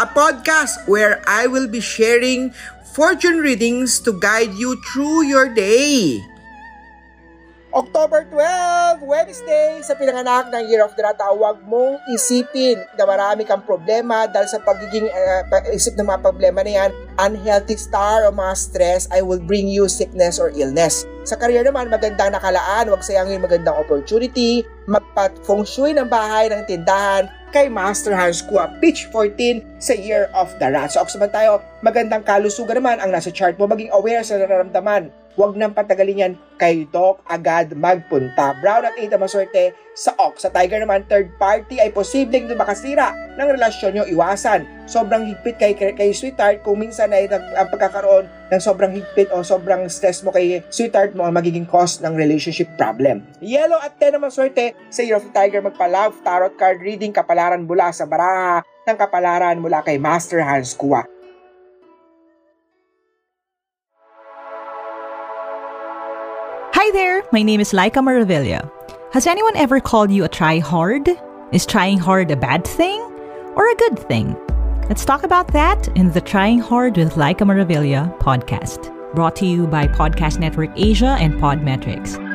a podcast where I will be sharing fortune readings to guide you through your day. October 12, Wednesday, sa pinanganak ng Year of the Rat, huwag mong isipin na marami kang problema dahil sa pagiging uh, isip ng mga problema na yan, unhealthy star o mga stress, I will bring you sickness or illness. Sa career naman, magandang nakalaan, huwag sayangin magandang opportunity, magpa-feng shui ng bahay, ng tindahan, kay Master Hans Kua, pitch 14 sa Year of the Rat. So, oksaban tayo, magandang kalusugan naman ang nasa chart mo, maging aware sa nararamdaman Huwag nang patagalin yan kay Doc agad magpunta. Brown at 8 maswerte sa Ox. Sa Tiger naman, third party ay posibleng makasira ng relasyon nyo. Iwasan. Sobrang higpit kay, kay sweetheart kung minsan ay ang pagkakaroon ng sobrang higpit o sobrang stress mo kay sweetheart mo ang magiging cause ng relationship problem. Yellow at 10 naman swerte sa Year of the Tiger magpa-love tarot card reading kapalaran mula sa baraha ng kapalaran mula kay Master Hans Kua. My name is Laika Maravilla. Has anyone ever called you a try hard? Is trying hard a bad thing or a good thing? Let's talk about that in the Trying Hard with Laika Maravilla podcast, brought to you by Podcast Network Asia and Podmetrics.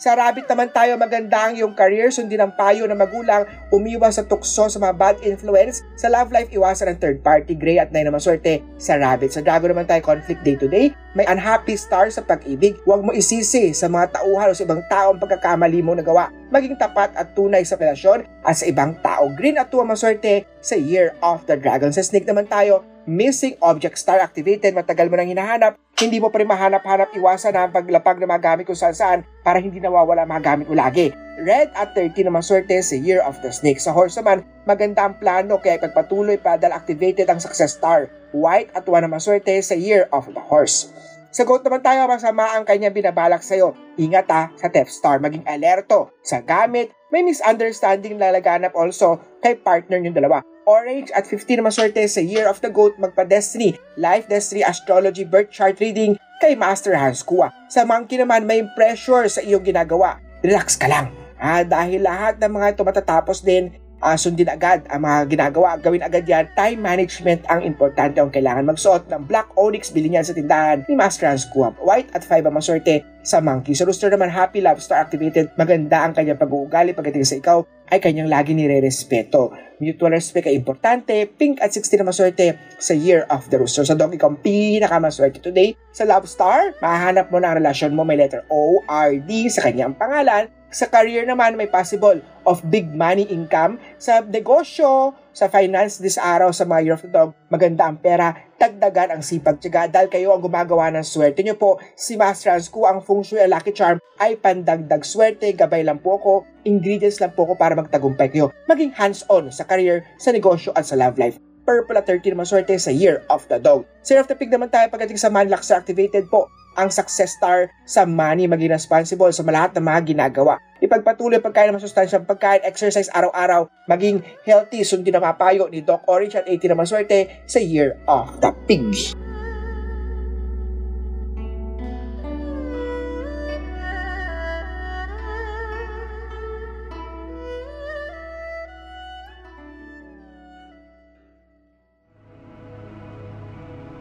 Sa rabbit naman tayo maganda ang iyong career, sundin ang payo ng magulang, umiwas sa tukso sa mga bad influence. Sa love life, iwasan ang third party, gray at nine naman swerte sa rabbit. Sa dragon naman tayo conflict day to day, may unhappy star sa pag-ibig. Huwag mo isisi sa mga tauhan o sa ibang tao ang pagkakamali mo nagawa. Maging tapat at tunay sa relasyon at sa ibang tao. Green at tuwa maswerte sa Year of the Dragon. Sa snake naman tayo, missing object star activated, matagal mo nang hinahanap, hindi mo pa rin mahanap-hanap iwasan ang paglapag ng mga gamit kung saan saan para hindi nawawala mga gamit mo lagi. Red at 13 naman swerte sa Year of the Snake. Sa horse naman, maganda ang plano kaya pagpatuloy pa dahil activated ang success star. White at 1 naman swerte sa Year of the Horse. Sa goat naman tayo, masama ang kanya binabalak sa'yo. Ingat ha, sa Theft Star, maging alerto. Sa gamit, may misunderstanding lalaganap also kay partner niyong dalawa. Orange at 15 na maswerte sa Year of the Goat magpa-Destiny, Life Destiny Astrology Birth Chart Reading kay Master Hans Kua. Sa Monkey naman may pressure sa iyong ginagawa. Relax ka lang. Ah, dahil lahat ng mga ito matatapos din uh, sundin agad ang mga ginagawa. Gawin agad yan. Time management ang importante ang kailangan magsuot ng black onyx. Bilhin yan sa tindahan ni Master Hans Kuwap. White at 5 ang maswerte sa monkey. Sa rooster naman, happy love star activated. Maganda ang kanyang pag-uugali pagdating sa ikaw ay kanyang lagi nire-respeto. Mutual respect ay importante. Pink at 16 na maswerte sa Year of the Rooster. Sa dog, ikaw ang pinakamaswerte today. Sa Love Star, mahanap mo na ang relasyon mo may letter O, R, D sa kanyang pangalan. Sa career naman, may possible of big money income. Sa negosyo, sa finance this araw sa mga Year of the Dog, maganda ang pera, dagdagan ang sipag tiyaga dahil kayo ang gumagawa ng swerte nyo po. Si Master Hans ko ang Feng Shui Lucky Charm ay pandagdag swerte, gabay lang po ako, ingredients lang po ako para magtagumpay kayo. Maging hands-on sa career, sa negosyo at sa love life purple at 13 naman swerte sa Year of the Dog. Sa of the Pig naman tayo pagdating sa Manluxer activated po ang success star sa money, maging responsible sa lahat ng mga ginagawa. Ipagpatuloy pagkain ng masustansyang pagkain, exercise araw-araw, maging healthy, sundin ang mapayo ni Doc Orange at 18 naman swerte sa Year of the Pig.